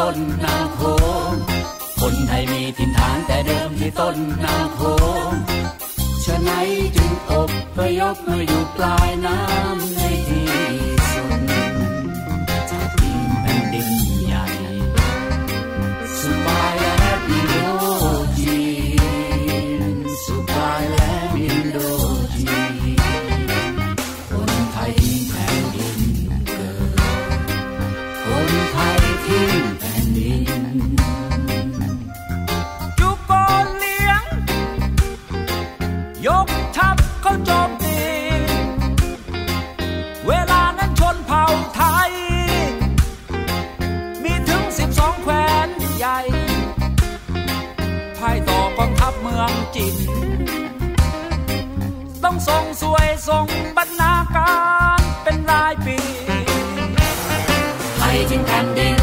ต้นนาโคมคนไทยมีถิ่นฐานแต่เดิมที่ต้นนาโคมฉะนั้นจึงอบพยพมาอยู่ปลายน้ำ ส่งบรรณาการเป็นรายปีไทยถึงแผ่นดิน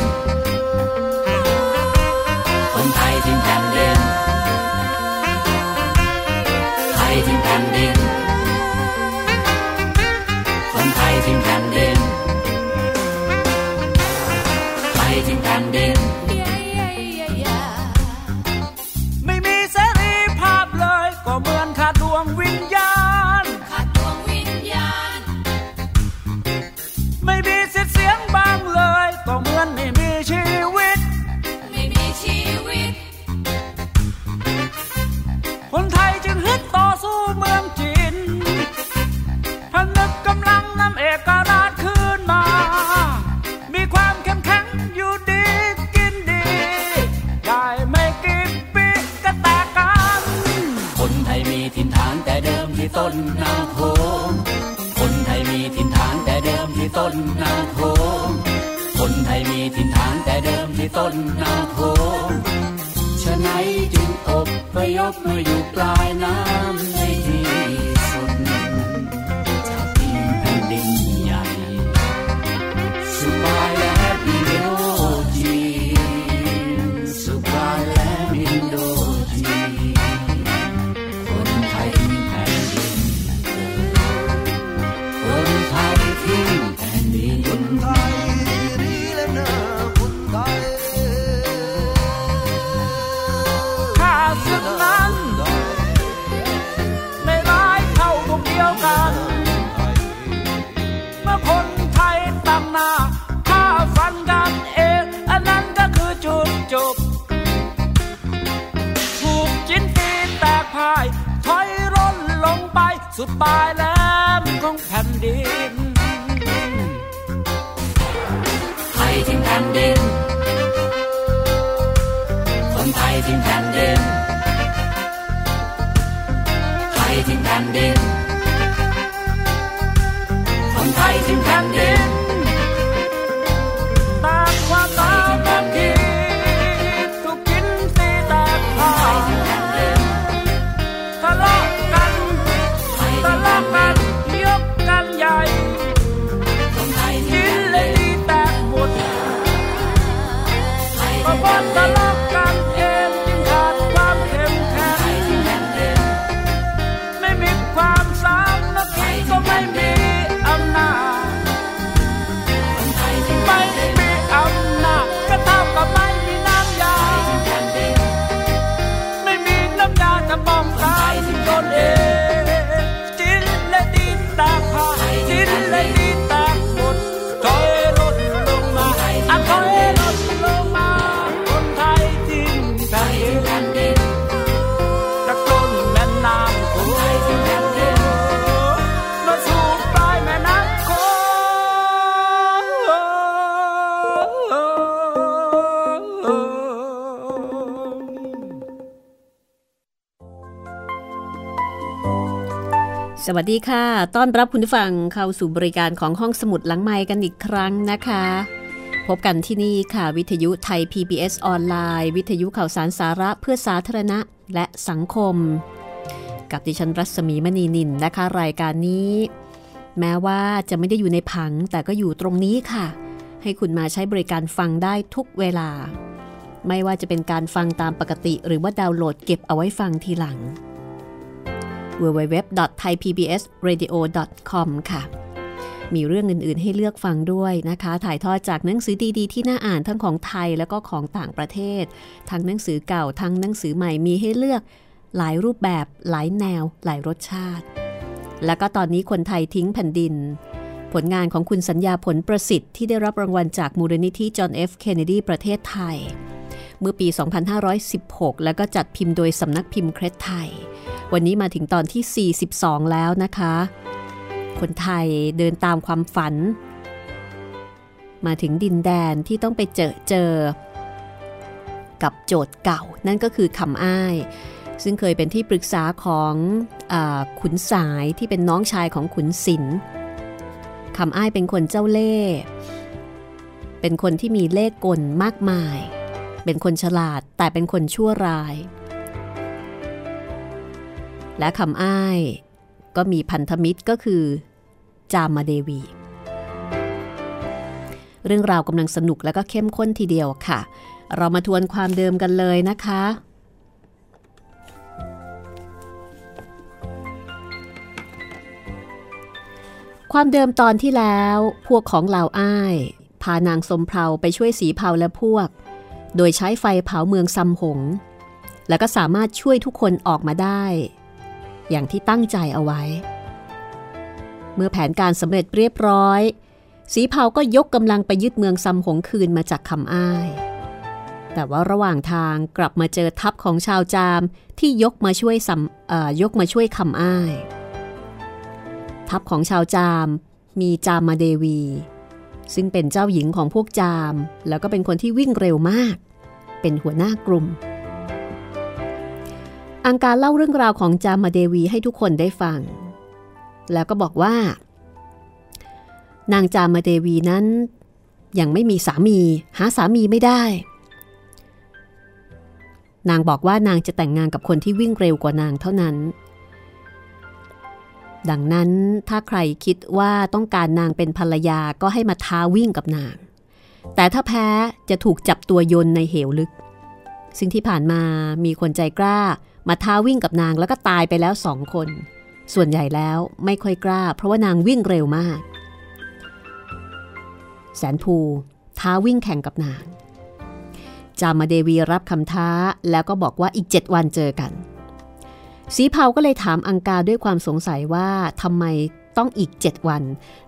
ผ่นดิน คนไทยทิ้งแผ่นดิน ไทยทิ้งแผ่นดิน วัสดีค่ะ ต้อนรับคุณผู้ฟังเข้าสู่บริการของห้องสมุดหลังไม้กันอีกครั้งนะคะ พบกันที่นี่ค่ะ วิทยุไทย PBS ออนไลน์ วิทยุข่าวสารสาระเพื่อสาธารณะและสังคม กับดิฉันรัศมีมณีนินนะคะ รายการนี้ แม้ว่าจะไม่ได้อยู่ในผังแต่ก็อยู่ตรงนี้ค่ะ ให้คุณมาใช้บริการฟังได้ทุกเวลา ไม่ว่าจะเป็นการฟังตามปกติ หรือว่าดาวน์โหลดเก็บเอาไว้ฟังทีหลัง www.thaipbsradio.com ค่ะ มีเรื่องอื่น ๆ ให้เลือกฟังด้วยนะคะ ถ่ายทอดจากหนังสือดี ๆ ที่น่าอ่านทั้งของไทยแล้วก็ของต่างประเทศ ทั้งหนังสือเก่า ทั้งหนังสือใหม่มีให้เลือกหลายรูปแบบหลายแนว หลายรสชาติ แล้วก็ตอนนี้คนไทยทิ้งแผ่นดิน ผลงานของคุณสัญญาผลประสิทธิ์ที่ได้รับรางวัลจากมูลนิธิจอห์นเอฟเคนเนดีประเทศไทย เมื่อปี 2516 แล้วก็จัดพิมพ์โดยสำนักพิมพ์เครดไทย วันนี้มาถึงตอนที่ 42 แล้วนะคะ คนไทยเดินตามความฝัน มาถึงดินแดนที่ต้องไปเจอเจอ กับโจทย์เก่า นั่นก็คือคำอ้าย ซึ่งเคยเป็นที่ปรึกษาของอขุนสายที่เป็นน้องชายของขุนศิลป์คำอ้ายเป็นคนเจ้าเล่ห์เป็นคนที่มีเล่ห์กลมากมาย เป็นคนฉลาดแต่เป็นคนชั่วร้าย และคำอ้ายก็มีพันธมิตรก็คือ จามาเดวี เรื่องราวกำลังสนุกและก็เข้มข้นทีเดียวค่ะ เรามาทวนความเดิมกันเลยนะคะ ความเดิมตอนที่แล้ว พวกของเหล่าอ้าย พานางสมเพาไปช่วยสีเผาและพวก โดยใช้ไฟเผาเมืองซำหง แล้วก็สามารถช่วยทุกคนออกมาได้ อย่างที่ตั้งใจเอาไว้ เมื่อแผนการสำเร็จเรียบร้อย สีเผาก็ยกกำลังไปยึดเมืองซำหงคืนมาจากคำอ้าย แต่ว่าระหว่างทางกลับมาเจอทัพของชาวจามที่ยกมาช่วยยกมาช่วยคำอ้าย ทัพของชาวจามมีจามมาเดวี ซึ่งเป็นเจ้าหญิงของพวกจาม แล้วก็เป็นคนที่วิ่งเร็วมาก เป็นหัวหน้ากลุ่ม อังการเล่าเรื่องราวของจามาเดวีให้ทุกคนได้ฟัง แล้วก็บอกว่า นางจามมาเดวีนั้นยังไม่มีสามีหาสามีไม่ได้ นางบอกว่านางจะแต่งงานกับคนที่วิ่งเร็วกว่านางเท่านั้น ดังนั้นถ้าใครคิดว่าต้องการนางเป็นภรรยาก็ให้มาท้าวิ่งกับนาง แต่ถ้าแพ้จะถูกจับตัวโยนในเหวลึก ซึ่งที่ผ่านมามีคนใจกล้า มาท้าวิ่งกับนางแล้วก็ตายไปแล้วสองคน ส่วนใหญ่แล้วไม่ค่อยกล้า เพราะว่านางวิ่งเร็วมาก แสนภูท้าวิ่งแข่งกับนาง จามาเดวีรับคำท้าแล้วก็บอกว่าอีกเจ็ดวันเจอกัน สีเผาก็เลยถามอังกาด้วยความสงสัยว่าทำไมต้องอีกเจ็ดวัน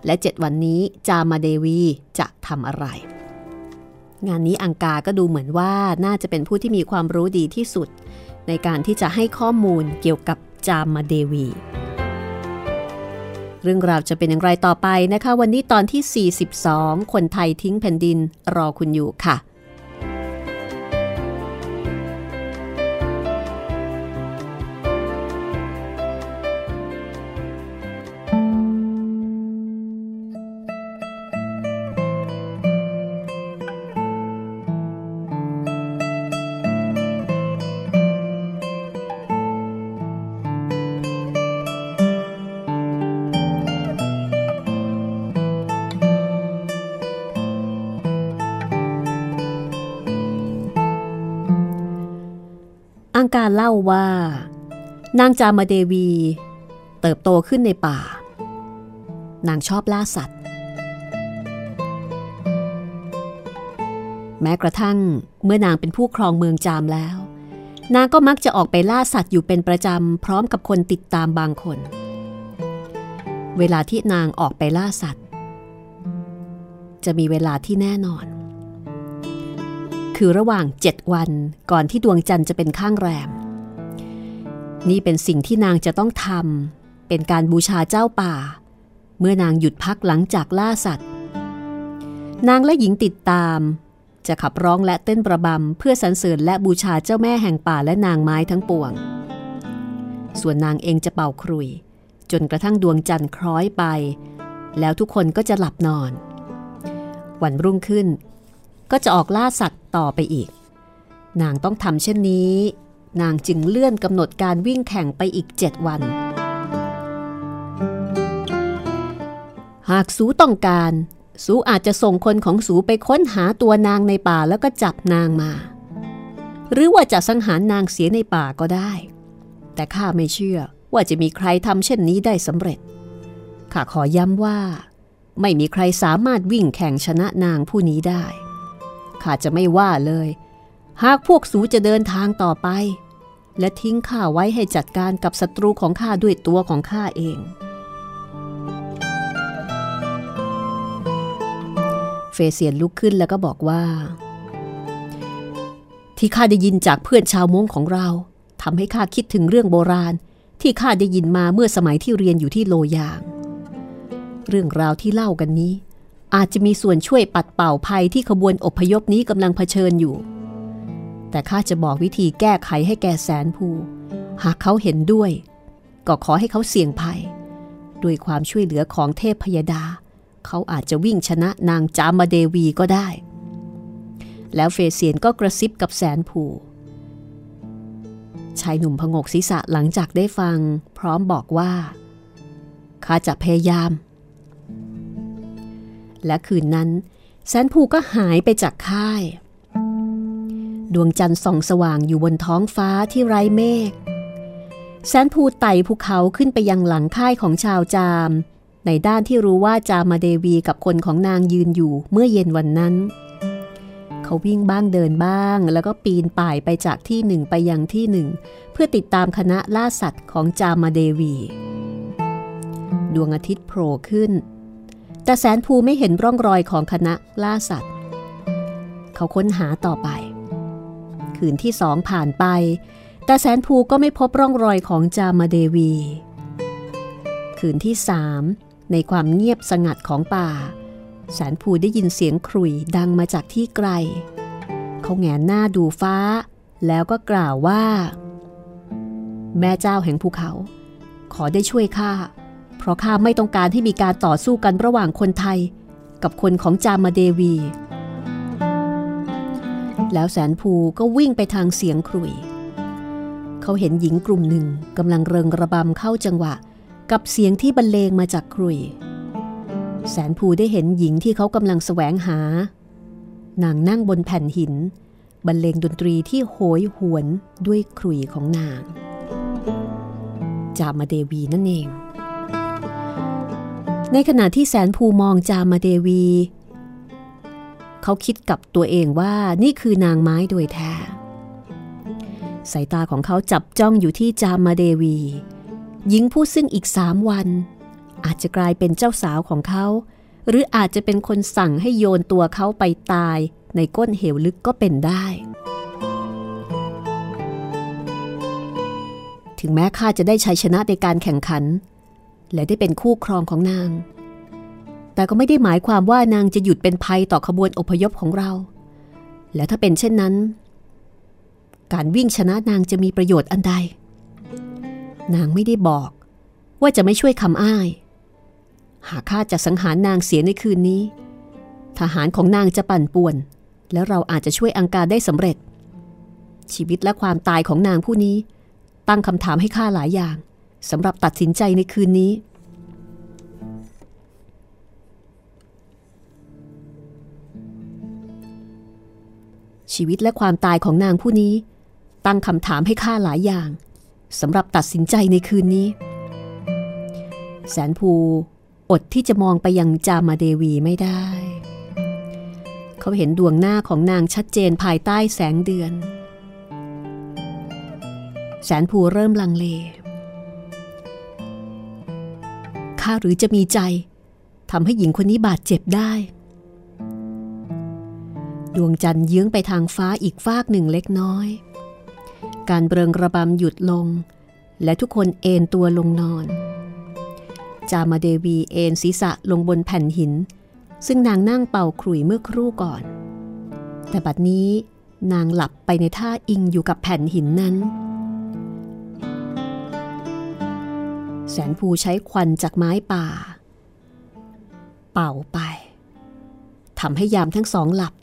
และเจ็ดวันนี้จามาเดวีจะทำอะไร งานนี้อังกาก็ดูเหมือนว่าน่าจะเป็นผู้ที่มีความรู้ดีที่สุด ในการที่จะให้ข้อมูลเกี่ยวกับจามาเดวี เรื่องราวจะเป็นอย่างไรต่อไปนะคะ วันนี้ตอนที่ 42 คนไทยทิ้งแผ่นดินรอคุณอยู่ค่ะ อังการเล่าว่า นางจามาเดวี เติบโตขึ้นในป่า นางชอบล่าสัตว์ แม้กระทั่งเมื่อนางเป็นผู้ครองเมืองจามแล้ว นางก็มักจะออกไปล่าสัตว์อยู่เป็นประจำ พร้อมกับคนติดตามบางคน เวลาที่นางออกไปล่าสัตว์ จะมีเวลาที่แน่นอน คือระหว่าง 7 วันก่อนที่ดวงจันทร์จะเป็นข้างแรม นี่เป็นสิ่งที่นางจะต้องทำเป็นการบูชาเจ้าป่า เมื่อนางหยุดพักหลังจากล่าสัตว์ นางและหญิงติดตาม จะขับร้องและเต้นประบำเพื่อสรรเสริญและบูชาเจ้าแม่แห่งป่าและนางไม้ทั้งปวง ส่วนนางเองจะเป่าครุย จนกระทั่งดวงจันทร์คล้อยไป แล้วทุกคนก็จะหลับนอน วันรุ่งขึ้นก็จะออกล่าสัตว์ ต่อไปอีก นางต้องทำเช่นนี้ นางจึงเลื่อนกำหนดการวิ่งแข่งไปอีกเจ็ดวัน หากสูต้องการ สูอาจจะส่งคนของสูไปค้นหาตัวนางในป่าแล้วก็จับนางมา หรือว่าจะสังหารนางเสียในป่าก็ได้ แต่ข้าไม่เชื่อว่าจะมีใครทำเช่นนี้ได้สำเร็จ ข้าขอย้ำว่า ไม่มีใครสามารถวิ่งแข่งชนะนางผู้นี้ได้ ข้าจะไม่ว่าเลย หากพวกสูจะเดินทางต่อไป และทิ้งข้าไว้ให้จัดการกับศัตรูของข้าด้วยตัวของข้าเอง เฟเซียนลุกขึ้นแล้วก็บอกว่า ที่ข้าได้ยินจากเพื่อนชาวม้งของเราทำให้ข้าคิดถึงเรื่องโบราณที่ข้าได้ยินมาเมื่อสมัยที่เรียนอยู่ที่โลยาง เรื่องราวที่เล่ากันนี้ อาจจะมีส่วนช่วยปัดเป่าภัยที่ขบวนอพยพนี้กำลังเผชิญอยู่ แต่ข้าจะบอกวิธีแก้ไขให้แก่แสนภูหากเขาเห็นด้วย ก็ขอให้เขาเสี่ยงภัย ด้วยความช่วยเหลือของเทพพยดา เขาอาจจะวิ่งชนะนางจามาเดวีก็ได้ แล้วเฟเซียนก็กระซิบกับแสนภูชายหนุ่มพงกศีรษะหลังจากได้ฟัง พร้อมบอกว่าข้าจะพยายาม และคืนนั้น แสนภูก็หายไปจากค่าย ดวงจันทร์ส่องสว่างอยู่บนท้องฟ้าที่ไร้เมฆ แสนภูไต่ภูเขาขึ้นไปยังหลังค่ายของชาวจาม ในด้านที่รู้ว่าจามาเดวีกับคนของนางยืนอยู่เมื่อเย็นวันนั้น เขาวิ่งบ้างเดินบ้างแล้วก็ปีนป่ายไปจากที่หนึ่งไปยังที่หนึ่ง เพื่อติดตามคณะล่าสัตว์ของจามาเดวี ดวงอาทิตย์โผล่ขึ้น แต่แสนภูไม่เห็นร่องรอยของคณะล่าสัตว์ เขาค้นหาต่อไป คืนที่สองผ่านไป แต่แสนภูก็ไม่พบร่องรอยของจามาเดวี คืนที่สามในความเงียบสงัดของป่า แสนภูได้ยินเสียงครุยดังมาจากที่ไกล เขาแงนหน้าดูฟ้า แล้วก็กล่าวว่า แม่เจ้าแห่งภูเขา ขอได้ช่วยข้า เพราะข้าไม่ต้องการให้มีการต่อสู้กันระหว่างคนไทย กับคนของจามาเดวี แล้วแสนภูก็วิ่งไปทางเสียงครุย เขาเห็นหญิงกลุ่มหนึ่งกำลังเริงระบำเข้าจังหวะ กับเสียงที่บรรเลงมาจากครุย แสนภูได้เห็นหญิงที่เขากำลังแสวงหานางนั่งบนแผ่นหิน บรรเลงดนตรีที่โหยหวนด้วยครุยของนาง จามาเดวีนั่นเอง ในขณะที่แสนภูมองจามาเดวี เขาคิดกับตัวเองว่านี่คือนางไม้โดยแท้ สายตาของเขาจับจ้องอยู่ที่จามาเดวี หญิงผู้ซึ่งอีกสามวัน อาจจะกลายเป็นเจ้าสาวของเขา หรืออาจจะเป็นคนสั่งให้โยนตัวเขาไปตายในก้นเหวลึกก็เป็นได้ ถึงแม้ข้าจะได้ชัยชนะในการแข่งขัน และได้เป็นคู่ครองของนาง แต่ก็ไม่ได้หมายความว่านางจะหยุดเป็นภัยต่อขบวนอพยพของเรา และถ้าเป็นเช่นนั้น การวิ่งชนะนางจะมีประโยชน์อันใด นางไม่ได้บอกว่าจะไม่ช่วยคำอ้าย หากข้าจะสังหารนางเสียในคืนนี้ ทหารของนางจะปั่นป่วน แล้วเราอาจจะช่วยอังการได้สำเร็จ ชีวิตและความตายของนางผู้นี้ ตั้งคำถามให้ข้าหลายอย่าง สำหรับตัดสินใจในคืนนี้ ชีวิตและความตายของนางผู้นี้ ตั้งคำถามให้ข้าหลายอย่างสำหรับตัดสินใจในคืนนี้ แสนภูอดที่จะมองไปยังจามาเดวีไม่ได้ เขาเห็นดวงหน้าของนางชัดเจนภายใต้แสงเดือน แสนภูเริ่มลังเลาหรือจะมีใจทำให้หญิงคนนี้บาดเจ็บได้ ดวงจันทร์เยื้องไปทางฟ้าอีกฟากหนึ่งเล็กน้อย การเบิงระบำหยุดลง และทุกคนเอนตัวลงนอน จามาเดวีเอนศีรษะลงบนแผ่นหิน ซึ่งนางนั่งเป่าขลุ่ยเมื่อครู่ก่อน แต่บัดนี้นางหลับไปในท่าอิงอยู่กับแผ่นหินนั้น แสนภูใช้ควันจากไม้ป่า เป่าไปทำให้ยามทั้งสองหลับ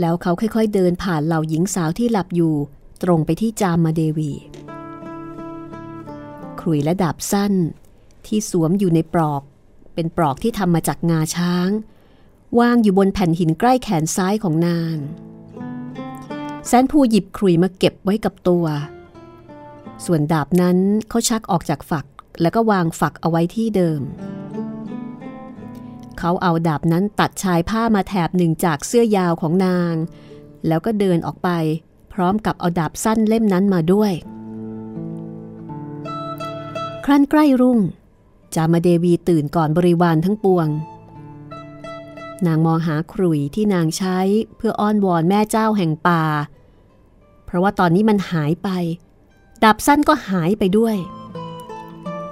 แล้วเขาค่อยๆเดินผ่านเหล่าหญิงสาวที่หลับอยู่ ตรงไปที่จามมาเดวีขรุยและดาบสั้น ที่สวมอยู่ในปลอก เป็นปลอกที่ทำมาจากงาช้างวางอยู่บนแผ่นหินใกล้แขนซ้ายของนาง แสนภูหยิบขรุยมาเก็บไว้กับตัว ส่วนดาบนั้นเขาชักออกจากฝัก แล้วก็วางฝักเอาไว้ที่เดิม เขาเอาดาบนั้นตัดชายผ้ามาแถบหนึ่งจากเสื้อยาวของนาง แล้วก็เดินออกไป พร้อมกับเอาดาบสั้นเล่มนั้นมาด้วย ครั้นใกล้รุ่ง จามาเดวีตื่นก่อนบริวารทั้งปวง นางมองหาขรุยที่นางใช้เพื่ออ้อนวอนแม่เจ้าแห่งป่า เพราะว่าตอนนี้มันหายไป ดาบสั้นก็หายไปด้วยเ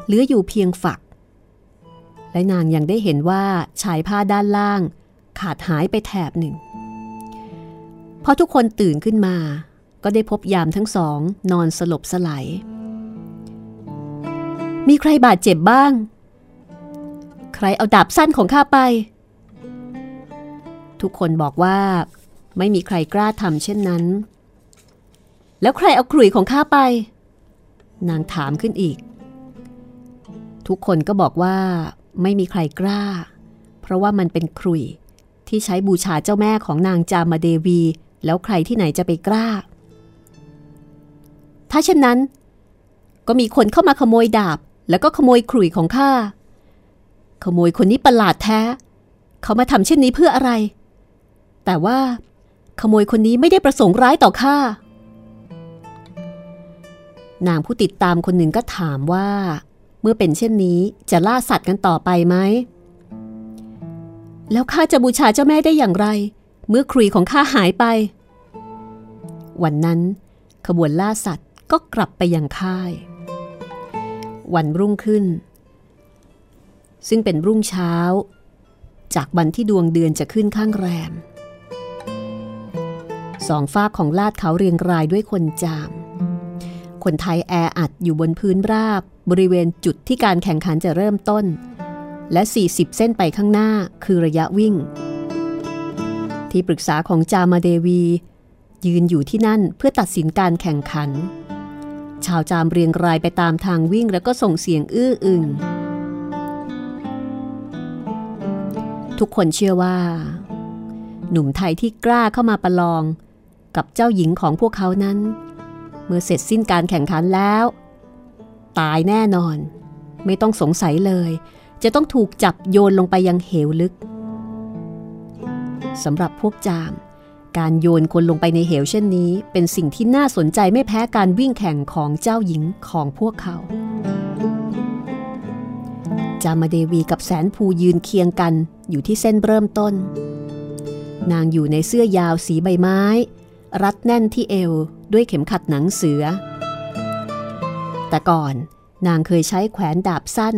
หลืออยู่เพียงฝัก และนางยังได้เห็นว่าชายผ้าด้านล่าง ขาดหายไปแถบหนึ่ง พอทุกคนตื่นขึ้นมา ก็ได้พบยามทั้งสอง นอนสลบสลายมีใครบาดเจ็บบ้าง ใครเอาดาบสั้นของข้าไป ทุกคนบอกว่าไม่มีใครกล้าทำเช่นนั้น แล้วใครเอาขลุ่ยของข้าไป นางถามขึ้นอีก ทุกคนก็บอกว่าไม่มีใครกล้า เพราะว่ามันเป็นขลุ่ยที่ใช้บูชาเจ้าแม่ของนางจามาเดวี แล้วใครที่ไหนจะไปกล้า ถ้าเช่นนั้น ก็มีคนเข้ามาขโมยดาบ แล้วก็ขโมยขลุ่ยของข้าขโมยคนนี้ประหลาดแท้ เขามาทำเช่นนี้เพื่ออะไร แต่ว่าขโมยคนนี้ไม่ได้ประสงค์ร้ายต่อข้านางผู้ติดตามคนหนึ่งก็ถามว่า เมื่อเป็นเช่นนี้จะล่าสัตว์กันต่อไปไหม แล้วข้าจะบูชาเจ้าแม่ได้อย่างไร เมื่อครุยของข้าหายไป วันนั้นขบวนล่าสัตว์ก็กลับไปยังค่าย วันรุ่งขึ้น ซึ่งเป็นรุ่งเช้า จากวันที่ดวงเดือนจะขึ้นข้างแรม สองฝากของลาดเขาเรียงรายด้วยคนจาม คนไทยแออัดอยู่บนพื้นราบบริเวณจุดที่การแข่งขันจะเริ่มต้น และ 40 เส้นไปข้างหน้าคือระยะวิ่ง ที่ปรึกษาของจามาเดวี ยืนอยู่ที่นั่นเพื่อตัดสินการแข่งขัน ชาวจามเรียงรายไปตามทางวิ่งแล้วก็ส่งเสียงอื้ออึงทุกคนเชื่อว่า หนุ่มไทยที่กล้าเข้ามาประลอง กับเจ้าหญิงของพวกเขานั้น เมื่อเสร็จสิ้นการแข่งขันแล้ว ตายแน่นอน ไม่ต้องสงสัยเลย จะต้องถูกจับโยนลงไปยังเหวลึกสำหรับพวกจาม การโยนคนลงไปในเหวเช่นนี้ เป็นสิ่งที่น่าสนใจไม่แพ้การวิ่งแข่งของเจ้าหญิงของพวกเขา จามาเดวีกับแสนภูยืนเคียงกันอยู่ที่เส้นเริ่มต้น นางอยู่ในเสื้อยาวสีใบไม้ รัดแน่นที่เอวด้วยเข็มขัดหนังเสือ แต่ก่อนนางเคยใช้แขวนดาบสั้น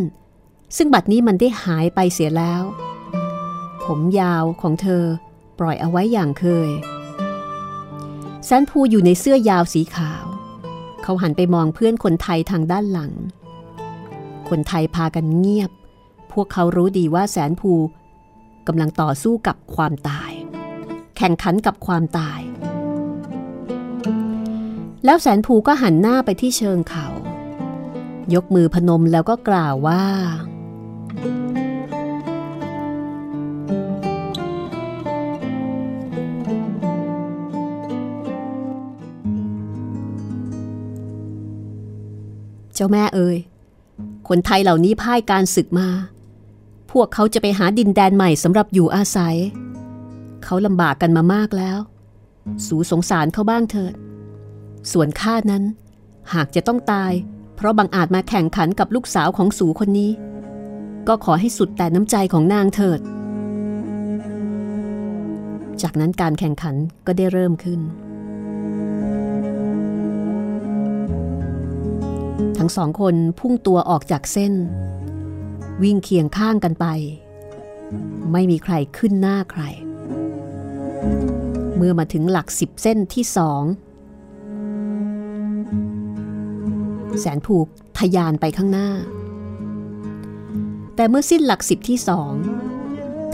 ซึ่งบัดนี้มันได้หายไปเสียแล้ว ผมยาวของเธอปล่อยเอาไว้อย่างเคย แซนภูอยู่ในเสื้อยาวสีขาว เขาหันไปมองเพื่อนคนไทยทางด้านหลัง คนไทยพากันเงียบ พวกเขารู้ดีว่าแสนภูกำลังต่อสู้กับความตาย แข่งขันกับความตาย แล้วแสนภูก็หันหน้าไปที่เชิงเขา ยกมือพนมแล้วก็กล่าวว่า เจ้าแม่เอ่ยคนไทยเหล่านี้พ่ายการศึกมา พวกเขาจะไปหาดินแดนใหม่สำหรับอยู่อาศัย เขาลำบากกันมามากแล้ว สูสงสารเขาบ้างเถิด ส่วนข้านั้น หากจะต้องตาย เพราะบังอาจมาแข่งขันกับลูกสาวของสูคนนี้ ก็ขอให้สุดแต่น้ำใจของนางเถิด จากนั้นการแข่งขันก็ได้เริ่มขึ้น ทั้งสองคนพุ่งตัวออกจากเส้น วิ่งเคียงข้างกันไป ไม่มีใครขึ้นหน้าใคร เมื่อมาถึงหลักสิบเส้นที่สอง แสนผูกทยานไปข้างหน้า แต่เมื่อสิ้นหลักสิบที่สอง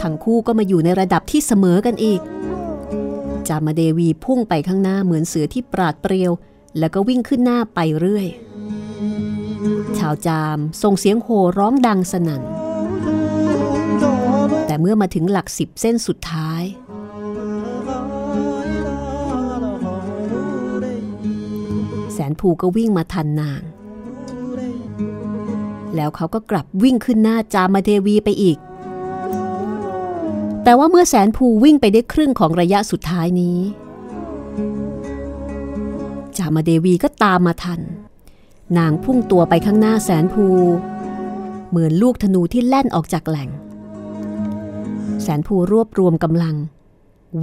ทั้งคู่ก็มาอยู่ในระดับที่เสมอกันอีก จามาเดวีพุ่งไปข้างหน้าเหมือนเสือที่ปราดเปรียว แล้วก็วิ่งขึ้นหน้าไปเรื่อย ชาวจามส่งเสียงโห่ร้องดังสนั่น แต่เมื่อมาถึงหลักสิบเส้นสุดท้าย สนภูก็วิ่งมาทันนาง แล้วเขาก็กลับวิ่งขึ้นหน้าจามาเดวีไปอีก แต่ว่าเมื่อแสนภูวิ่งไปได้ครึ่งของระยะสุดท้ายนี้ จามาเดวีก็ตามมาทัน นางพุ่งตัวไปข้างหน้าแสนภู เหมือนลูกธนูที่แล่นออกจากแหล่ง แสนภูรวบรวมกำลัง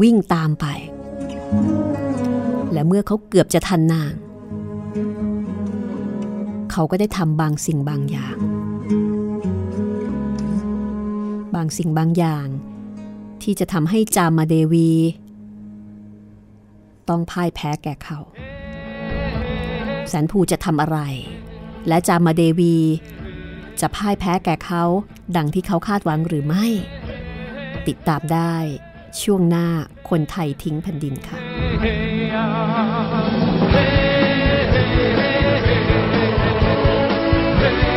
วิ่งตามไปและเมื่อเขาเกือบจะทันนาง เขาก็ได้ทำบางสิ่งบางอย่าง บางสิ่งบางอย่าง ที่จะทำให้จามาเดวี ต้องพ่ายแพ้แก่เขา แสนภูจะทำอะไร และจามาเดวี จะพ่ายแพ้แก่เขา ดังที่เขาคาดหวังหรือไม่ ติดตามได้ช่วงหน้าคนไทยทิ้งแผ่นดินค่ะ จ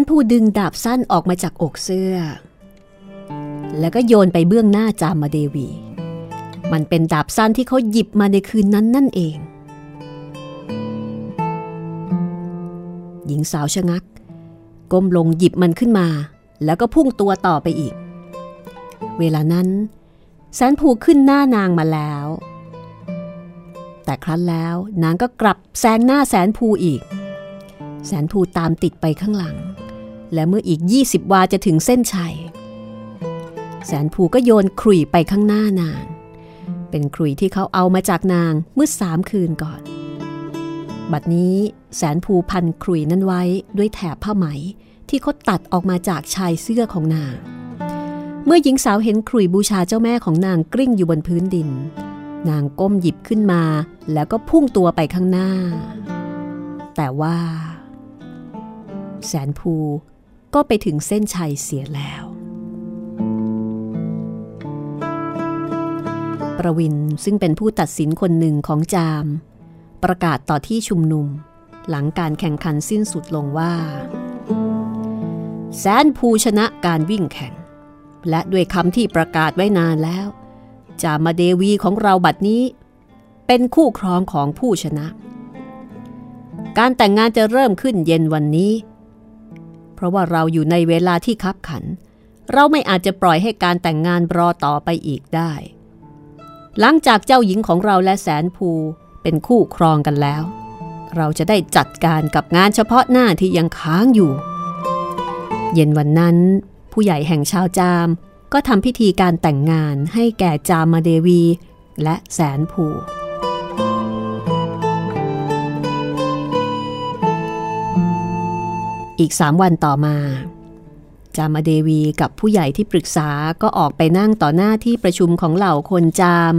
นพูดึงดาบสั้นออกมาจากอกเสื้อ แล้วก็โยนไปเบื้องหน้าจามาเดวี มันเป็นดาบสั้นที่เขาหยิบมาในคืนนั้นนั่นเอง หญิงสาวชะงัก ก้มลงหยิบมันขึ้นมา แล้วก็พุ่งตัวต่อไปอีก เวลานั้นแสนผูขึ้นหน้านางมาแล้ว แต่ครั้นแล้วนางก็กลับแซงหน้าแสนภูอีก แสนภูตามติดไปข้างหลัง และเมื่ออีก 20 วาจะถึงเส้นชัย แสนภูก็โยนขลุ่ยไปข้างหน้านาง เป็นขลุ่ยที่เขาเอามาจากนางเมื่อสามคืนก่อน บัดนี้แสนภูพันขลุ่ยนั้นไว้ด้วยแถบผ้าไหมที่เขาตัดออกมาจากชายเสื้อของนาง เมื่อหญิงสาวเห็นขลุ่ยบูชาเจ้าแม่ของนางกลิ้งอยู่บนพื้นดิน นางก้มหยิบขึ้นมาแล้วก็พุ่งตัวไปข้างหน้า แต่ว่า แสนภู ก็ไปถึงเส้นชัยเสียแล้ว ประวินซึ่งเป็นผู้ตัดสินคนหนึ่งของจาม ประกาศต่อที่ชุมนุม หลังการแข่งขันสิ้นสุดลงว่าแสนภูชนะการวิ่งแข่ง และด้วยคำที่ประกาศไว้นานแล้ว จามาเดวีของเราบัดนี้ เป็นคู่ครองของผู้ชนะ การแต่งงานจะเริ่มขึ้นเย็นวันนี้ ราะว่าเราอยู่ในเวลาที่คับขัน เราไม่อาจจะปล่อยให้การแต่งงานรอต่อไปอีกได้ หลังจากเจ้าหญิงของเราและแสนภูเป็นคู่ครองกันแล้ว เราจะได้จัดการกับงานเฉพาะหน้าที่ยังค้างอยู่ เย็นวันนั้น ผู้ใหญ่แห่งชาวจามก็ทำพิธีการแต่งงานให้แก่จามาเดวี และแสนภู อีกสามวันต่อมา จามาเดวีกับผู้ใหญ่ที่ปรึกษาก็ออกไปนั่งต่อหน้าที่ประชุมของเหล่าคนจาม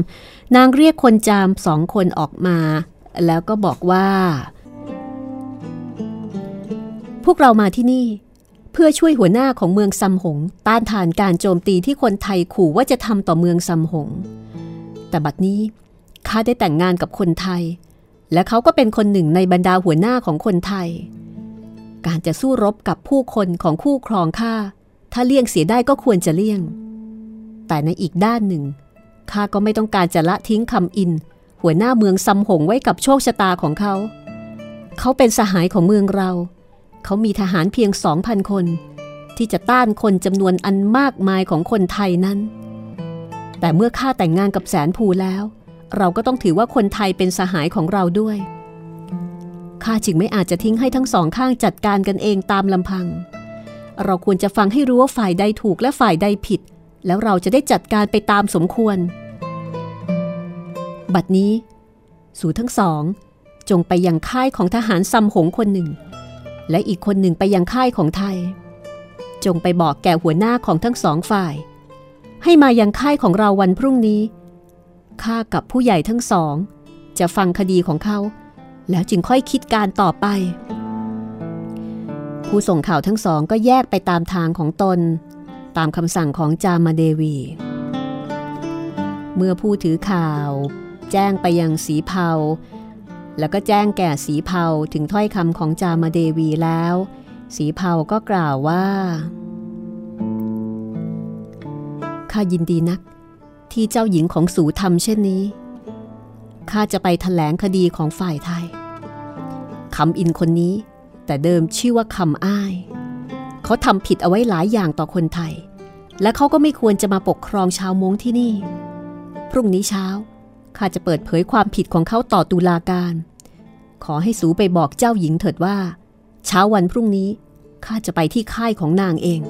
นางเรียกคนจามสองคนออกมา แล้วก็บอกว่า พวกเรามาที่นี่ เพื่อช่วยหัวหน้าของเมืองซัมหง ต้านทานการโจมตีที่คนไทยขู่ว่าจะทำต่อเมืองซัมหง แต่บัดนี้ข้าได้แต่งงานกับคนไทย และเขาก็เป็นคนหนึ่งในบรรดาหัวหน้าของคนไทย การจะสู้รบกับผู้คนของคู่ครองข้าถ้าเลี่ยงเสียได้ก็ควรจะเลี่ยง แต่ในอีกด้านหนึ่งข้าก็ไม่ต้องการจะละทิ้งคำอิน หัวหน้าเมืองซัมหงไว้กับโชคชะตาของเขา เขาเป็นสหายของเมืองเรา เขามีทหารเพียงสองพันคน ที่จะต้านคนจำนวนอันมากมายของคนไทยนั้น แต่เมื่อข้าแต่งงานกับแสนภูแล้ว เราก็ต้องถือว่าคนไทยเป็นสหายของเราด้วย ข้าจึงไม่อาจจะทิ้งให้ทั้งสองข้างจัดการกันเองตามลำพัง เราควรจะฟังให้รู้ว่าฝ่ายใดถูกและฝ่ายใดผิด แล้วเราจะได้จัดการไปตามสมควร บัดนี้ สู่ทั้งสอง จงไปยังค่ายของทหารซัมหงคนหนึ่ง และอีกคนหนึ่งไปยังค่ายของไทย จงไปบอกแก่หัวหน้าของทั้งสองฝ่าย ให้มายังค่ายของเราวันพรุ่งนี้ข้ากับผู้ใหญ่ทั้งสอง จะฟังคดีของเขา แล้วจึงค่อยคิดการต่อไป ผู้ส่งข่าวทั้งสองก็แยกไปตามทางของตน ตามคำสั่งของจามาเดวี เมื่อผู้ถือข่าว แจ้งไปยังสีเผาแล้วก็แจ้งแก่สีเผาถึงถ้อยคำของจามาเดวีแล้ว สีเผาก็กล่าวว่าข้ายินดีนักที่เจ้าหญิงของสูทำเช่นนี้ ข้าจะไปถแถลงคดีของฝ่ายไทยคำอินคนนี้ แต่เดิมชื่อว่าคำอ้าย เขาทำผิดเอาไว้หลายอย่างต่อคนไทย และเขาก็ไม่ควรจะมาปกครองชาวมงที่นี่ พรุ่งนี้เช้าข้าจะเปิดเผยความผิดของเขาต่อตุลาการ ขอให้สูไปบอกเจ้าหญิงเถิดว่า เช้าวันพรุ่งนี้ข้าจะไปที่ค่ายของนางเอง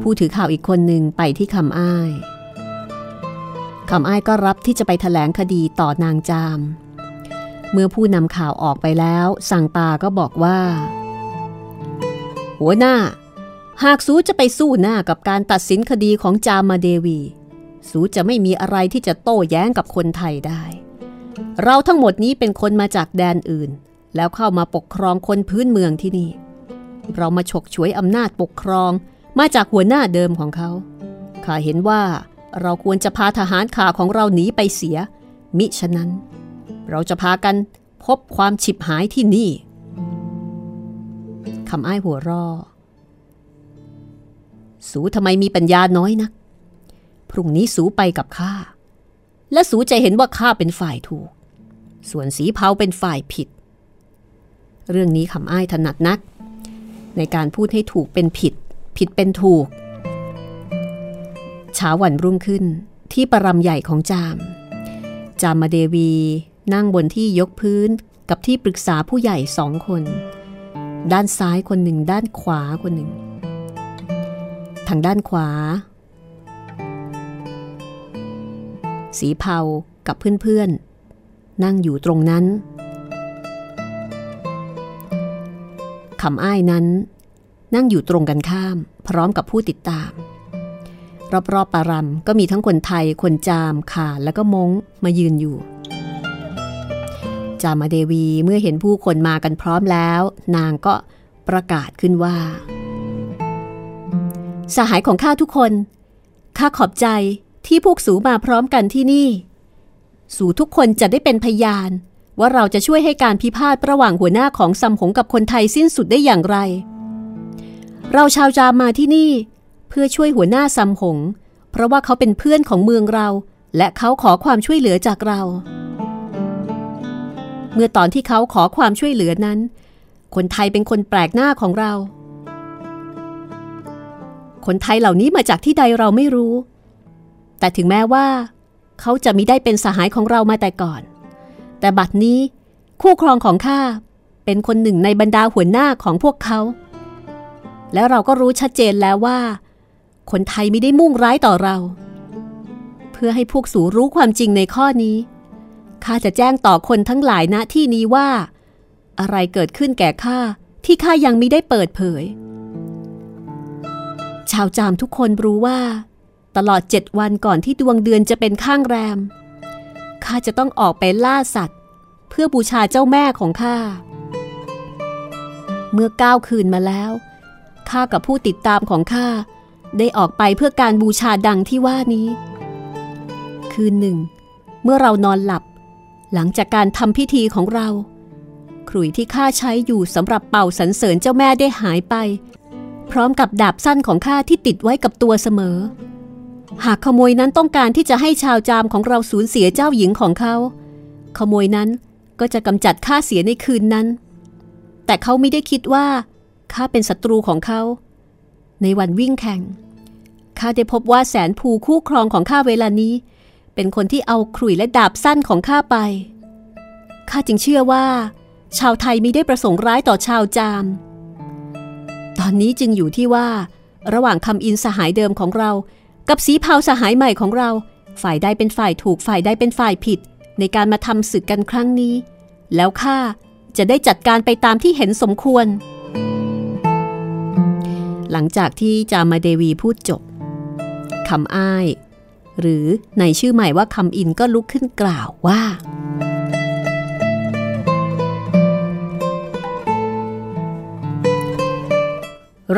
ผู้ถือข่าวอีกคนหนึ่งไปที่คำอ้าย คำอ้ายก็รับที่จะไปถแถลงคดีต่อนางจาม เมื่อผู้นำข่าวออกไปแล้ว สั่งปาก็บอกว่า หัวหน้า หากสูจะไปสู้หน้ากับการตัดสินคดีของจามาเดวี สูจะไม่มีอะไรที่จะโต้แย้งกับคนไทยได้ เราทั้งหมดนี้เป็นคนมาจากแดนอื่น แล้วเข้ามาปกครองคนพื้นเมืองที่นี่ เรามาฉกฉวยอำนาจปกครองมาจากหัวหน้าเดิมของเขาข้าเห็นว่า เราควรจะพาทหารข่าของเราหนีไปเสีย มิฉะนั้น เราจะพากันพบความฉิบหายที่นี่คำอ้ายหัวรอสูทำไมมีปัญญาน้อยนัก พรุ่งนี้สูไปกับข้า และสูจะเห็นว่าข้าเป็นฝ่ายถูก ส่วนสีเผาเป็นฝ่ายผิด เรื่องนี้คำอ้ายถนัดนัก ในการพูดให้ถูกเป็นผิด ผิดเป็นถูก เช้าวันรุ่งขึ้นที่ประรำใหญ่ของจาม จามเดวีนั่งบนที่ยกพื้นกับที่ปรึกษาผู้ใหญ่สองคน ด้านซ้ายคนหนึ่ง ด้านขวาคนหนึ่ง ทางด้านขวา สีเผากับเพื่อนๆ นั่งอยู่ตรงนั้นคำอ้ายนั้น นั่งอยู่ตรงกันข้าม พร้อมกับผู้ติดตาม รอบๆปารำก็มีทั้งคนไทย คนจามขาแล้วก็มงมายืนอยู่ จามาเดวีเมื่อเห็นผู้คนมากันพร้อมแล้ว นางก็ประกาศขึ้นว่า สหายของข้าทุกคนข้าขอบใจที่พวกสูมาพร้อมกันที่นี่ สูทุกคนจะได้เป็นพยาน ว่าเราจะช่วยให้การพิพาทระหว่างหัวหน้าของซัมหงกับคนไทยสิ้นสุดได้อย่างไร เราชาวจามมาที่นี่ พื่อช่วยหัวหน้าซัมหง เพราะว่าเขาเป็นเพื่อนของเมืองเรา และเขาขอความช่วยเหลือจากเรา เมื่อตอนที่เขาขอความช่วยเหลือนั้น คนไทยเป็นคนแปลกหน้าของเรา คนไทยเหล่านี้มาจากที่ใดเราไม่รู้ แต่ถึงแม้ว่า เขาจะมิได้เป็นสหายของเรามาแต่ก่อน แต่บัดนี้คู่ครองของข้าเป็นคนหนึ่งในบรรดาหัวหน้าของพวกเขา และเราก็รู้ชัดเจนแล้วว่า คนไทยไม่ได้มุ่งร้ายต่อเรา เพื่อให้พวกสูรู้ความจริงในข้อนี้ข้าจะแจ้งต่อคนทั้งหลายณที่นี้ว่า อะไรเกิดขึ้นแก่ข้าที่ข้ายังไม่ได้เปิดเผย ชาวจามทุกคนรู้ว่า ตลอดเจ็ดวันก่อนที่ดวงเดือนจะเป็นข้างแรมข้าจะต้องออกไปล่าสัตว์ เพื่อบูชาเจ้าแม่ของข้าเมื่อก้าวคืนมาแล้วข้ากับผู้ติดตามของข้า ได้ออกไปเพื่อการบูชาดังที่ว่านี้ คืนหนึ่ง เมื่อเรานอนหลับ หลังจากการทำพิธีของเราขลุ่ยที่ข้าใช้อยู่สำหรับเป่าสรรเสริญเจ้าแม่ได้หายไป พร้อมกับดาบสั้นของข้าที่ติดไว้กับตัวเสมอ หากขโมยนั้นต้องการที่จะให้ชาวจามของเราสูญเสียเจ้าหญิงของเขา ขโมยนั้นก็จะกำจัดข้าเสียในคืนนั้น แต่เขาไม่ได้คิดว่าข้าเป็นศัตรูของเขา ในวันวิ่งแข่ง ข้าได้พบว่าแสนภูคู่ครองของข้าเวลานี้ เป็นคนที่เอาขลุ่ยและดาบสั้นของข้าไปข้าจึงเชื่อว่า ชาวไทยมิได้ประสงค์ร้ายต่อชาวจาม ตอนนี้จึงอยู่ที่ว่า ระหว่างคำอินสหายเดิมของเรา กับสีเผาสหายใหม่ของเรา ฝ่ายใดเป็นฝ่ายถูกฝ่ายใดเป็นฝ่ายผิด ในการมาทำศึกกันครั้งนี้ แล้วข้าจะได้จัดการไปตามที่เห็นสมควร หลังจากที่จามาเดวีพูดจบ คำอ้าย หรือในชื่อใหม่ว่าคำอินก็ลุกขึ้นกล่าวว่า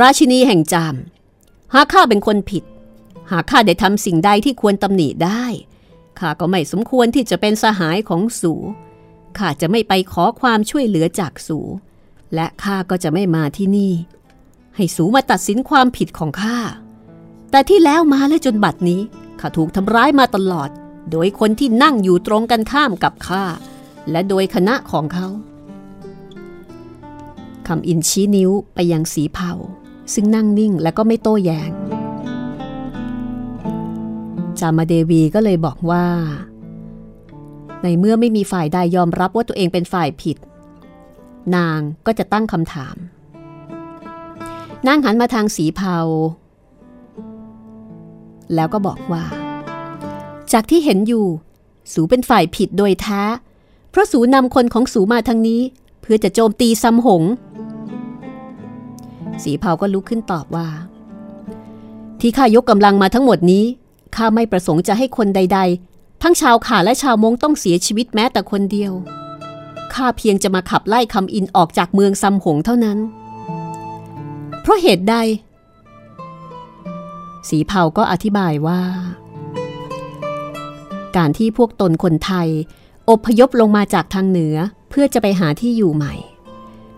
ราชินีแห่งจามหากข้าเป็นคนผิด หากข้าได้ทำสิ่งใดที่ควรตำหนิได้ข้าก็ไม่สมควรที่จะเป็นสหายของสูข้าจะไม่ไปขอความช่วยเหลือจากสู และข้าก็จะไม่มาที่นี่ ให้สูมาตัดสินความผิดของข้า แต่ที่แล้วมาและจนบัดนี้ข้าถูกทำร้ายมาตลอด โดยคนที่นั่งอยู่ตรงกันข้ามกับข้า และโดยคณะของเขาคำอินชี้นิ้วไปยังสีเผาซึ่งนั่งนิ่งและก็ไม่โต้แยง้ง จามาเดวีก็เลยบอกว่า ในเมื่อไม่มีฝ่ายใดยอมรับว่าตัวเองเป็นฝ่ายผิด นางก็จะตั้งคำถาม นางหันมาทางสีเผา แล้วก็บอกว่า จากที่เห็นอยู่ สูเป็นฝ่ายผิดโดยแท้ เพราะสูนำคนของสูมาทางนี้ เพื่อจะโจมตีซัมหง สีเผาก็ลุกขึ้นตอบว่า ที่ข้ายกกำลังมาทั้งหมดนี้ข้าไม่ประสงค์จะให้คนใด ๆ ทั้งชาวข่าและชาวมงต้องเสียชีวิตแม้แต่คนเดียวข้าเพียงจะมาขับไล่คำอินออกจากเมืองซัมหงเท่านั้น เพราะเหตุใด สีเผาก็อธิบายว่า การที่พวกตนคนไทย อพยพลงมาจากทางเหนือเพื่อจะไปหาที่อยู่ใหม่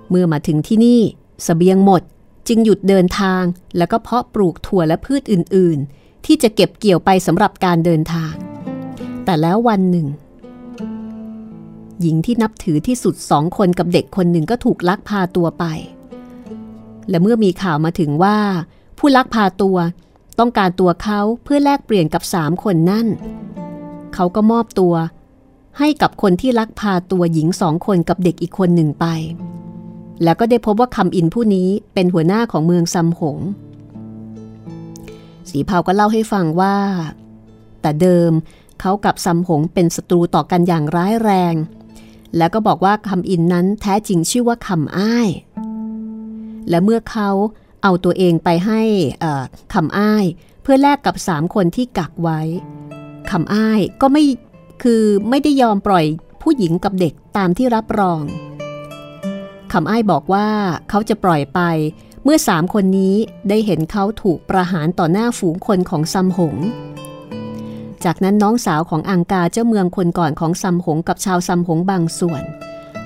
เมื่อมาถึงที่นี่สเสบียงหมดจึงหยุดเดินทางแล้วก็เพาะปลูกถั่วและพืชอื่น ๆ ที่จะเก็บเกี่ยวไปสำหรับการเดินทาง แต่แล้ววันหนึ่ง หญิงที่นับถือที่สุดสองคนกับเด็กคนหนึ่งก็ถูกลักพาตัวไป และเมื่อมีข่าวมาถึงว่า ผู้ลักพาตัว ต้องการตัวเขาเพื่อแลกเปลี่ยนกับสามคนนั่น เขาก็มอบตัวให้กับคนที่ลักพาตัวหญิงสองคนกับเด็กอีกคนหนึ่งไป แล้วก็ได้พบว่าคำอินผู้นี้เป็นหัวหน้าของเมืองซัมหง สีเผาก็เล่าให้ฟังว่า แต่เดิมเขากับซัมหงเป็นศัตรูต่อกันอย่างร้ายแรง แล้วก็บอกว่าคำอินนั้นแท้จริงชื่อว่าคำอ้าย และเมื่อเขา เอาตัวเองไปให้คำอ้าย เพื่อแลกกับสามคนที่กักไว้คำอ้ายก็ไม่คือไม่ได้ยอมปล่อยผู้หญิงกับเด็กตามที่รับรองคำอ้ายบอกว่าเขาจะปล่อยไปเมื่อสามคนนี้ได้เห็นเขาถูกประหารต่อหน้าฝูงคนของซัมหง จากนั้นน้องสาวของอังกาเจ้าเมืองคนก่อนของซัมหงกับชาวซัมหงบางส่วน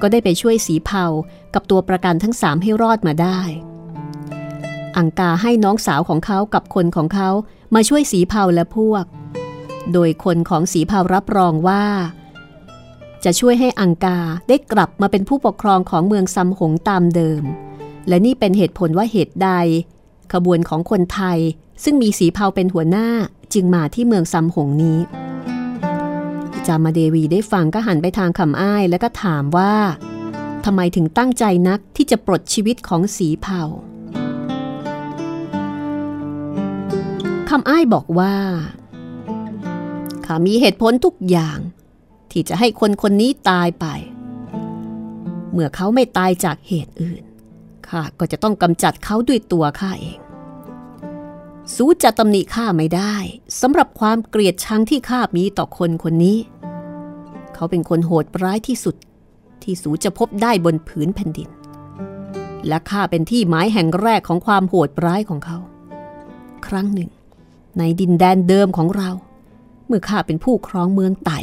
ก็ได้ไปช่วยสีเผากับตัวประกันทั้งสามให้รอดมาได้ อังกาให้น้องสาวของเขากับคนของเขามาช่วยสีเผาและพวก โดยคนของสีเผารับรองว่า จะช่วยให้อังกาได้กลับมาเป็นผู้ปกครองของเมืองซัมหงตามเดิม และนี่เป็นเหตุผลว่าเหตุใด ขบวนของคนไทยซึ่งมีสีเผาเป็นหัวหน้าจึงมาที่เมืองซัมหงนี้ จามาเดวีได้ฟังก็หันไปทางคำอ้ายแล้วก็ถามว่าทำไมถึงตั้งใจนักที่จะปลดชีวิตของสีเผา คำอ้ายบอกว่าข้ามีเหตุผลทุกอย่าง ที่จะให้คนคนนี้ตายไป เมื่อเขาไม่ตายจากเหตุอื่นข้าก็จะต้องกำจัดเขาด้วยตัวข้าเอง สูจะตำหนิข้าไม่ได้สำหรับความเกลียดชังที่ข้ามีต่อคนคนนี้ เขาเป็นคนโหดร้ายที่สุด ที่สูจะพบได้บนผืนแผ่นดิน และข้าเป็นที่หมายแห่งแรกของความโหดร้ายของเขา ครั้งหนึ่ง ในดินแดนเดิมของเรา เมื่อข้าเป็นผู้ครองเมืองไต่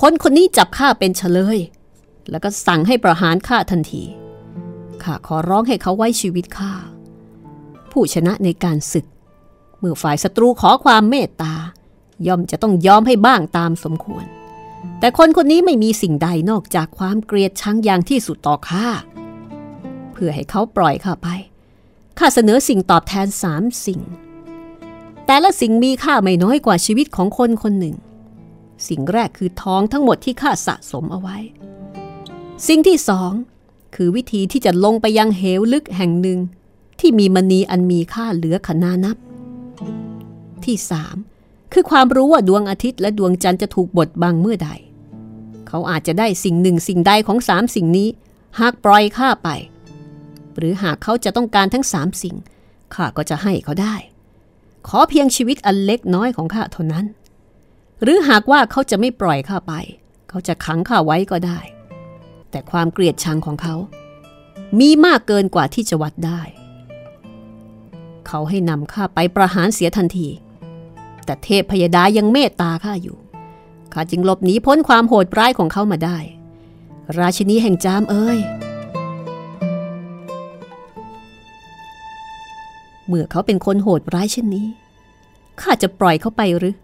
คนคนนี้จับข้าเป็นเฉลย แล้วก็สั่งให้ประหารข้าทันทีข้าขอร้องให้เขาไว้ชีวิตข้าผู้ชนะในการศึก เมื่อฝ่ายศัตรูขอความเมตตา ย่อมจะต้องยอมให้บ้างตามสมควร แต่คนคนนี้ไม่มีสิ่งใดนอกจากความเกลียดชังอย่างที่สุดต่อข้าเพื่อให้เขาปล่อยข้าไปข้าเสนอสิ่งตอบแทนสามสิ่ง แต่ละสิ่งมีค่าไม่น้อยกว่าชีวิตของคนคนหนึ่ง สิ่งแรกคือท้องทั้งหมดที่ข้าสะสมเอาไว้ สิ่งที่สองคือวิธีที่จะลงไปยังเหวลึกแห่งหนึ่ง ที่มีมณีอันมีค่าเหลือขนานับ ที่สามคือความรู้ว่าดวงอาทิตย์และดวงจันทร์จะถูกบดบังเมื่อใด เขาอาจจะได้สิ่งหนึ่งสิ่งใดของสามสิ่งนี้ หากปล่อยข้าไป หรือหากเขาจะต้องการทั้งสามสิ่งข้าก็จะให้เขาได้ ขอเพียงชีวิตอันเล็กน้อยของข้าเท่านั้น หรือหากว่าเขาจะไม่ปล่อยข้าไป เขาจะขังข้าไว้ก็ได้ แต่ความเกลียดชังของเขา มีมากเกินกว่าที่จะวัดได้ เขาให้นำข้าไปประหารเสียทันที แต่เทพพยดายังเมตตาข้าอยู่ข้าจึงหลบหนีพ้นความโหดร้ายของเขามาได้ ราชินีแห่งจามเอ้ย เมื่อเขาเป็นคนโหดร้ายเช่นนี้ ข้าจะปล่อยเขาไปหรือ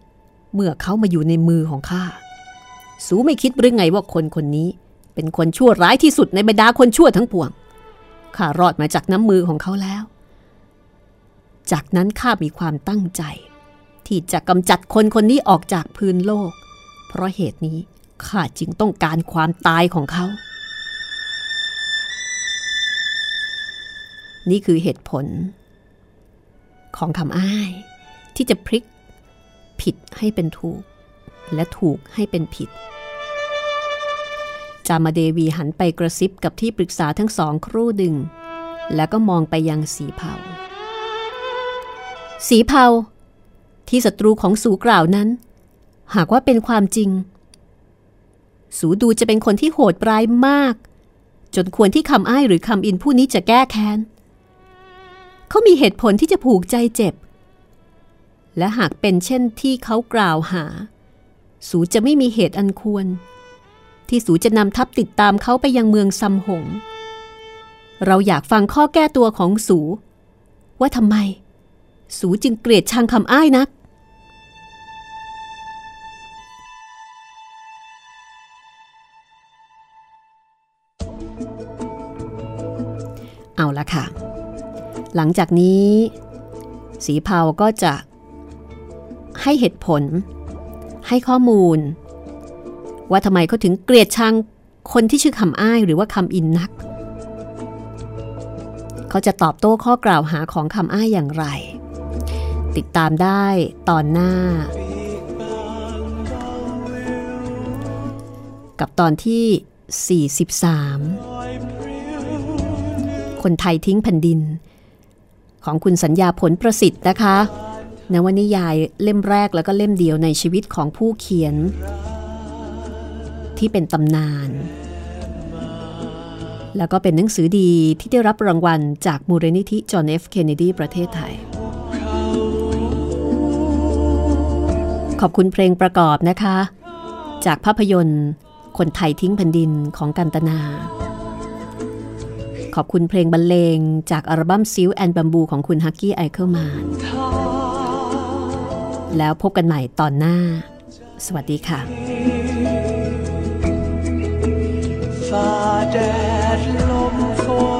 เมื่อเขามาอยู่ในมือของข้า สูไม่คิดหรือไงว่าคนคนนี้ เป็นคนชั่วร้ายที่สุดในบรรดาคนชั่วทั้งปวง ข้ารอดมาจากน้ำมือของเขาแล้ว จากนั้นข้ามีความตั้งใจ ที่จะกำจัดคนคนนี้ออกจากพื้นโลก เพราะเหตุนี้ข้าจึงต้องการความตายของเขา นี่คือเหตุผล ของคำอ้าย ที่จะพลิกผิดให้เป็นถูก และถูกให้เป็นผิด จามาเดวีหันไปกระซิบกับที่ปรึกษาทั้งสองครู่ดึง แล้วก็มองไปยังสีเผา สีเผา ที่ศัตรูของสูกล่าวนั้น หากว่าเป็นความจริง สูดูจะเป็นคนที่โหดร้ายมาก จนควรที่คำอ้ายหรือคำอินผู้นี้จะแก้แค้น เขามีเหตุผลที่จะผูกใจเจ็บ และหากเป็นเช่นที่เขากล่าวหา สูจะไม่มีเหตุอันควร ที่สูจะนำทัพติดตามเขาไปยังเมืองซัมหง เราอยากฟังข้อแก้ตัวของสู ว่าทำไม สูจึงเกลียดชังคำอ้ายนักเอาละค่ะ หลังจากนี้ สีเผาก็จะให้เหตุผล ให้ข้อมูล ว่าทำไมเขาถึงเกลียดชังคนที่ชื่อคำอ้ายหรือว่าคำอินนัก เขาจะตอบโต้ข้อกล่าวหาของคำอ้ายอย่างไร ติดตามได้ตอนหน้า กับตอนที่ 43 คนไทยทิ้งแผ่นดิน ของคุณสัญญาผลประสิทธิ์นะคะนวนิยายเล่มแรกแล้วก็เล่มเดียวในชีวิตของผู้เขียน ที่เป็นตำนาน แล้วก็เป็นหนังสือดีที่ได้รับรางวัลจากมูลนิธิจอห์นเอฟเคนเนดีประเทศไทย ขอบคุณเพลงประกอบนะคะ จากภาพยนตร์ คนไทยทิ้งแผ่นดินของกันตนา ขอบคุณเพลงบรรเลง จากอัลบั้มซิลแอนบัมบูของคุณฮักกี้ไอเคิลมานแล้วพบกันใหม่ตอนหน้า สวัสดีค่ะ ฟ้าแดดลมฝน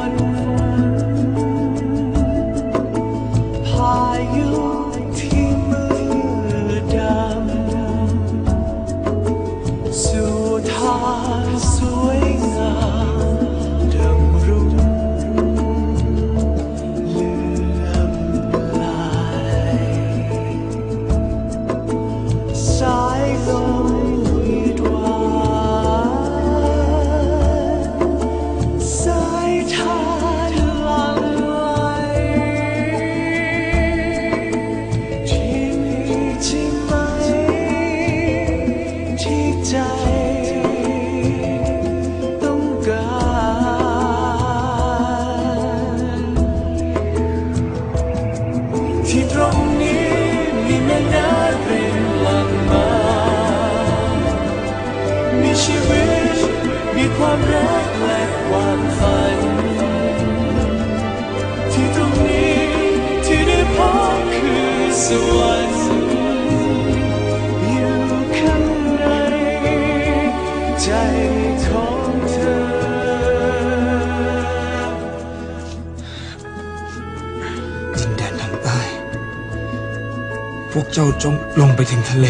วกเจ้าจงลงไปถึงทะเล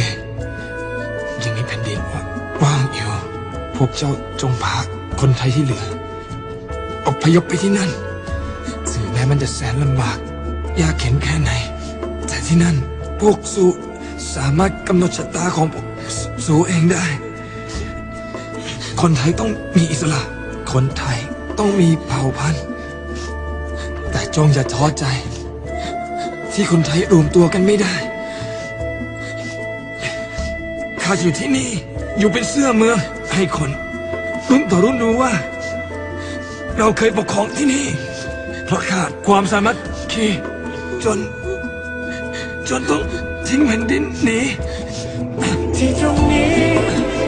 ยังมีแผ่นดินว่างอยู่ พวกเจ้าจงพาคนไทยที่เหลืออพยพไปที่นั่นถึงแม้มันจะแสนลำบาก ยากเข็นแค่ไหน แต่ที่นั่นพวกสูสามารถกำหนดชะตาของพวกสสูเองได้ คนไทยต้องมีอิสระ คนไทยต้องมีเผ่าพันธุ์ แต่จงอย่าท้อใจ ที่คนไทยรวมตัวกันไม่ได้ ข้าอยู่ที่นี่ อยู่เป็นเสื้อเมืองให้คนรุ่นต่อรุ่นรู้ว่า เราเคยปกครองที่นี่ เพราะขาดความสามัคคีจน จนต้องทิ้งแผ่นดินหนีที่ตรงนี้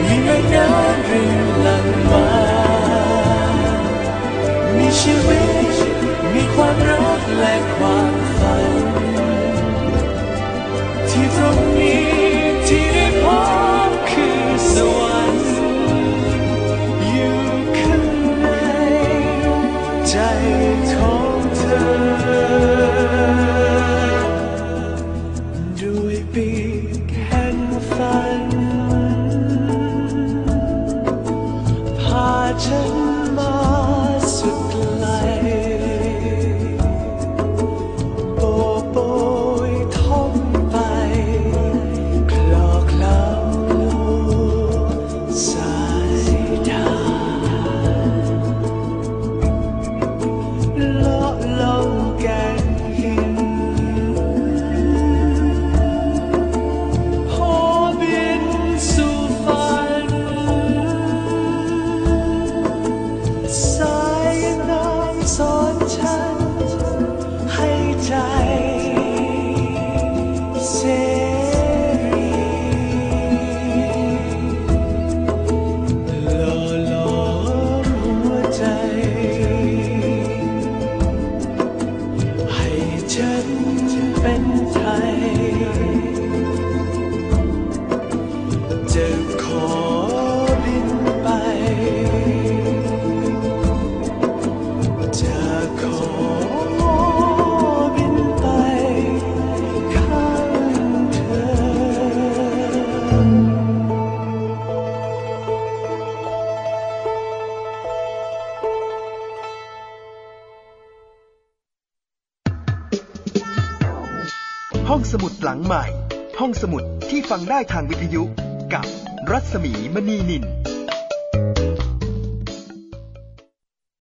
มีแม่น้ำรินหลั่งมามีชีวิต มีความรักและความ ได้ทางวิ